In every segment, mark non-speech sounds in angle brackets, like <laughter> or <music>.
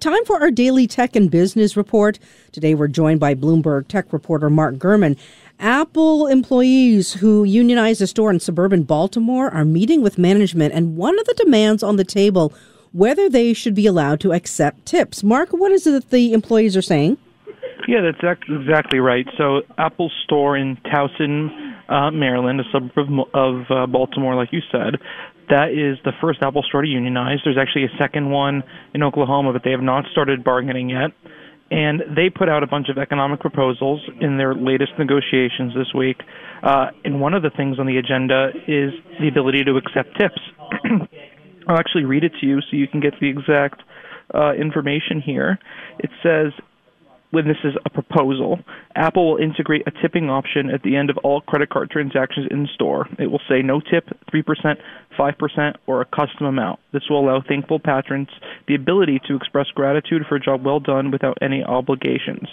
Time for our daily tech and business report. Today we're joined by Bloomberg tech reporter Mark Gurman. Apple employees who unionize a store in suburban Baltimore are meeting with management, and one of the demands on the table whether they should be allowed to accept tips. Mark, what is it that the employees are saying? Yeah, that's exactly right. So, Apple store in Towson, uh, Maryland, a suburb of, of uh, Baltimore, like you said, that is the first Apple store to unionize. There's actually a second one in Oklahoma, but they have not started bargaining yet. And they put out a bunch of economic proposals in their latest negotiations this week. Uh, and one of the things on the agenda is the ability to accept tips. <clears throat> I'll actually read it to you so you can get the exact uh, information here. It says when this is a proposal, Apple will integrate a tipping option at the end of all credit card transactions in store. It will say no tip, 3%, 5%, or a custom amount. This will allow thankful patrons the ability to express gratitude for a job well done without any obligations.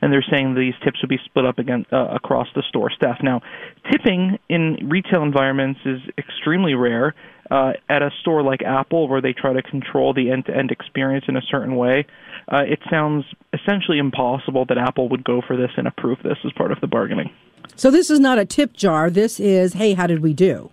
And they're saying these tips will be split up again uh, across the store staff. Now, tipping in retail environments is extremely rare. Uh, at a store like Apple, where they try to control the end-to-end experience in a certain way, uh, it sounds essentially impossible that Apple would go for this and approve this as part of the bargaining. So this is not a tip jar. This is, hey, how did we do?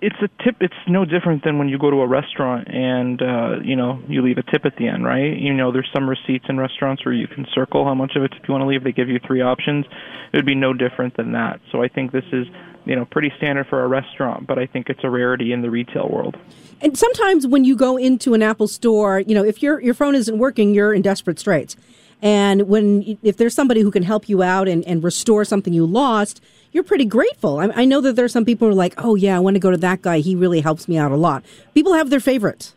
It's a tip. It's no different than when you go to a restaurant and uh, you know you leave a tip at the end, right? You know, there's some receipts in restaurants where you can circle how much of a tip you want to leave. They give you three options. It would be no different than that. So I think this is you know pretty standard for a restaurant, but I think it's a rarity in the retail world. And sometimes when you go into an Apple store, you know, if your your phone isn't working, you're in desperate straits. And when if there's somebody who can help you out and, and restore something you lost, you're pretty grateful. I, I know that there's some people who are like, oh yeah, I want to go to that guy. He really helps me out a lot. People have their favorites.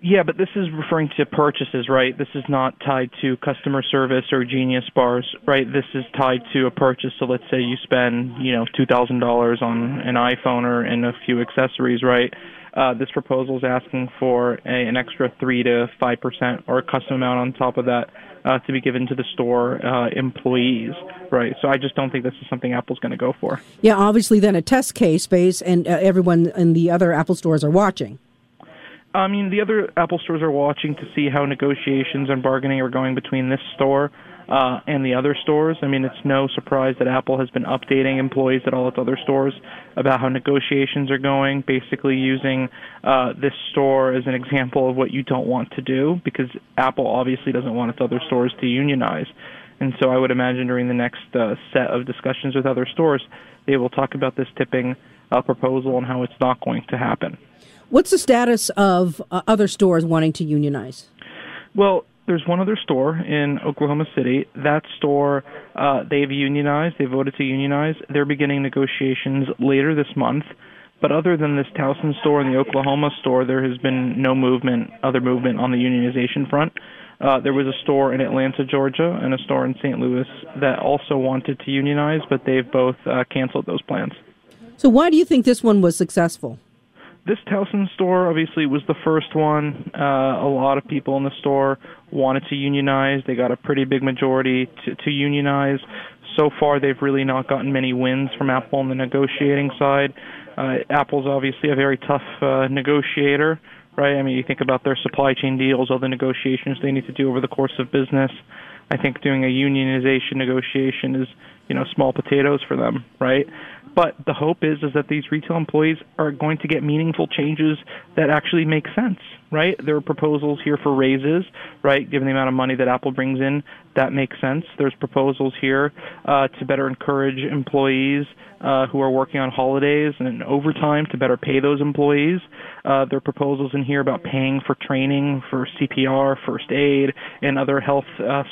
Yeah, but this is referring to purchases, right? This is not tied to customer service or Genius bars, right? This is tied to a purchase. So let's say you spend, you know, two thousand dollars on an iPhone or and a few accessories, right? Uh, this proposal is asking for a, an extra three to five percent or a custom amount on top of that uh, to be given to the store uh, employees, right? So I just don't think this is something Apple's going to go for. Yeah, obviously, then a test case base, and uh, everyone in the other Apple stores are watching. I mean, the other Apple stores are watching to see how negotiations and bargaining are going between this store uh, and the other stores. I mean, it's no surprise that Apple has been updating employees at all its other stores about how negotiations are going, basically using uh, this store as an example of what you don't want to do, because Apple obviously doesn't want its other stores to unionize. And so I would imagine during the next uh, set of discussions with other stores, they will talk about this tipping uh, proposal and how it's not going to happen. What's the status of uh, other stores wanting to unionize? Well, there's one other store in Oklahoma City. That store, uh, they've unionized. They voted to unionize. They're beginning negotiations later this month. But other than this Towson store and the Oklahoma store, there has been no movement, other movement on the unionization front. Uh, there was a store in Atlanta, Georgia, and a store in St. Louis that also wanted to unionize, but they've both uh, canceled those plans. So, why do you think this one was successful? This Towson store obviously was the first one. Uh, a lot of people in the store wanted to unionize. They got a pretty big majority to, to unionize. So far, they've really not gotten many wins from Apple on the negotiating side. Uh, Apple's obviously a very tough uh, negotiator, right? I mean, you think about their supply chain deals, all the negotiations they need to do over the course of business. I think doing a unionization negotiation is, you know, small potatoes for them, right? But the hope is is that these retail employees are going to get meaningful changes that actually make sense, right? There are proposals here for raises, right? Given the amount of money that Apple brings in, that makes sense. There's proposals here uh, to better encourage employees uh, who are working on holidays and overtime to better pay those employees. Uh, there are proposals in here about paying for training for CPR, first aid, and other health uh,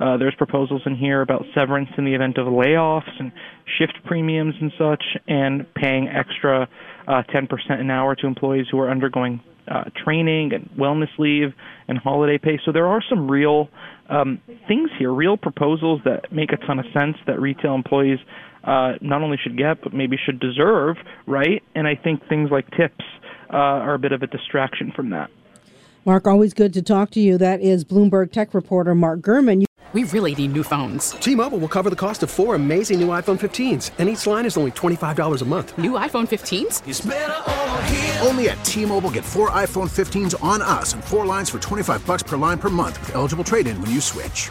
Uh, there's proposals in here about severance in the event of layoffs and shift premiums and such, and paying extra uh, 10% an hour to employees who are undergoing uh, training and wellness leave and holiday pay. So there are some real um, things here, real proposals that make a ton of sense that retail employees uh, not only should get but maybe should deserve, right? And I think things like tips uh, are a bit of a distraction from that. Mark, always good to talk to you. That is Bloomberg Tech reporter Mark Gurman. We really need new phones. T-Mobile will cover the cost of four amazing new iPhone 15s, and each line is only $25 a month. New iPhone 15s? Only at T-Mobile get four iPhone 15s on us and four lines for 25 bucks per line per month with eligible trade-in when you switch.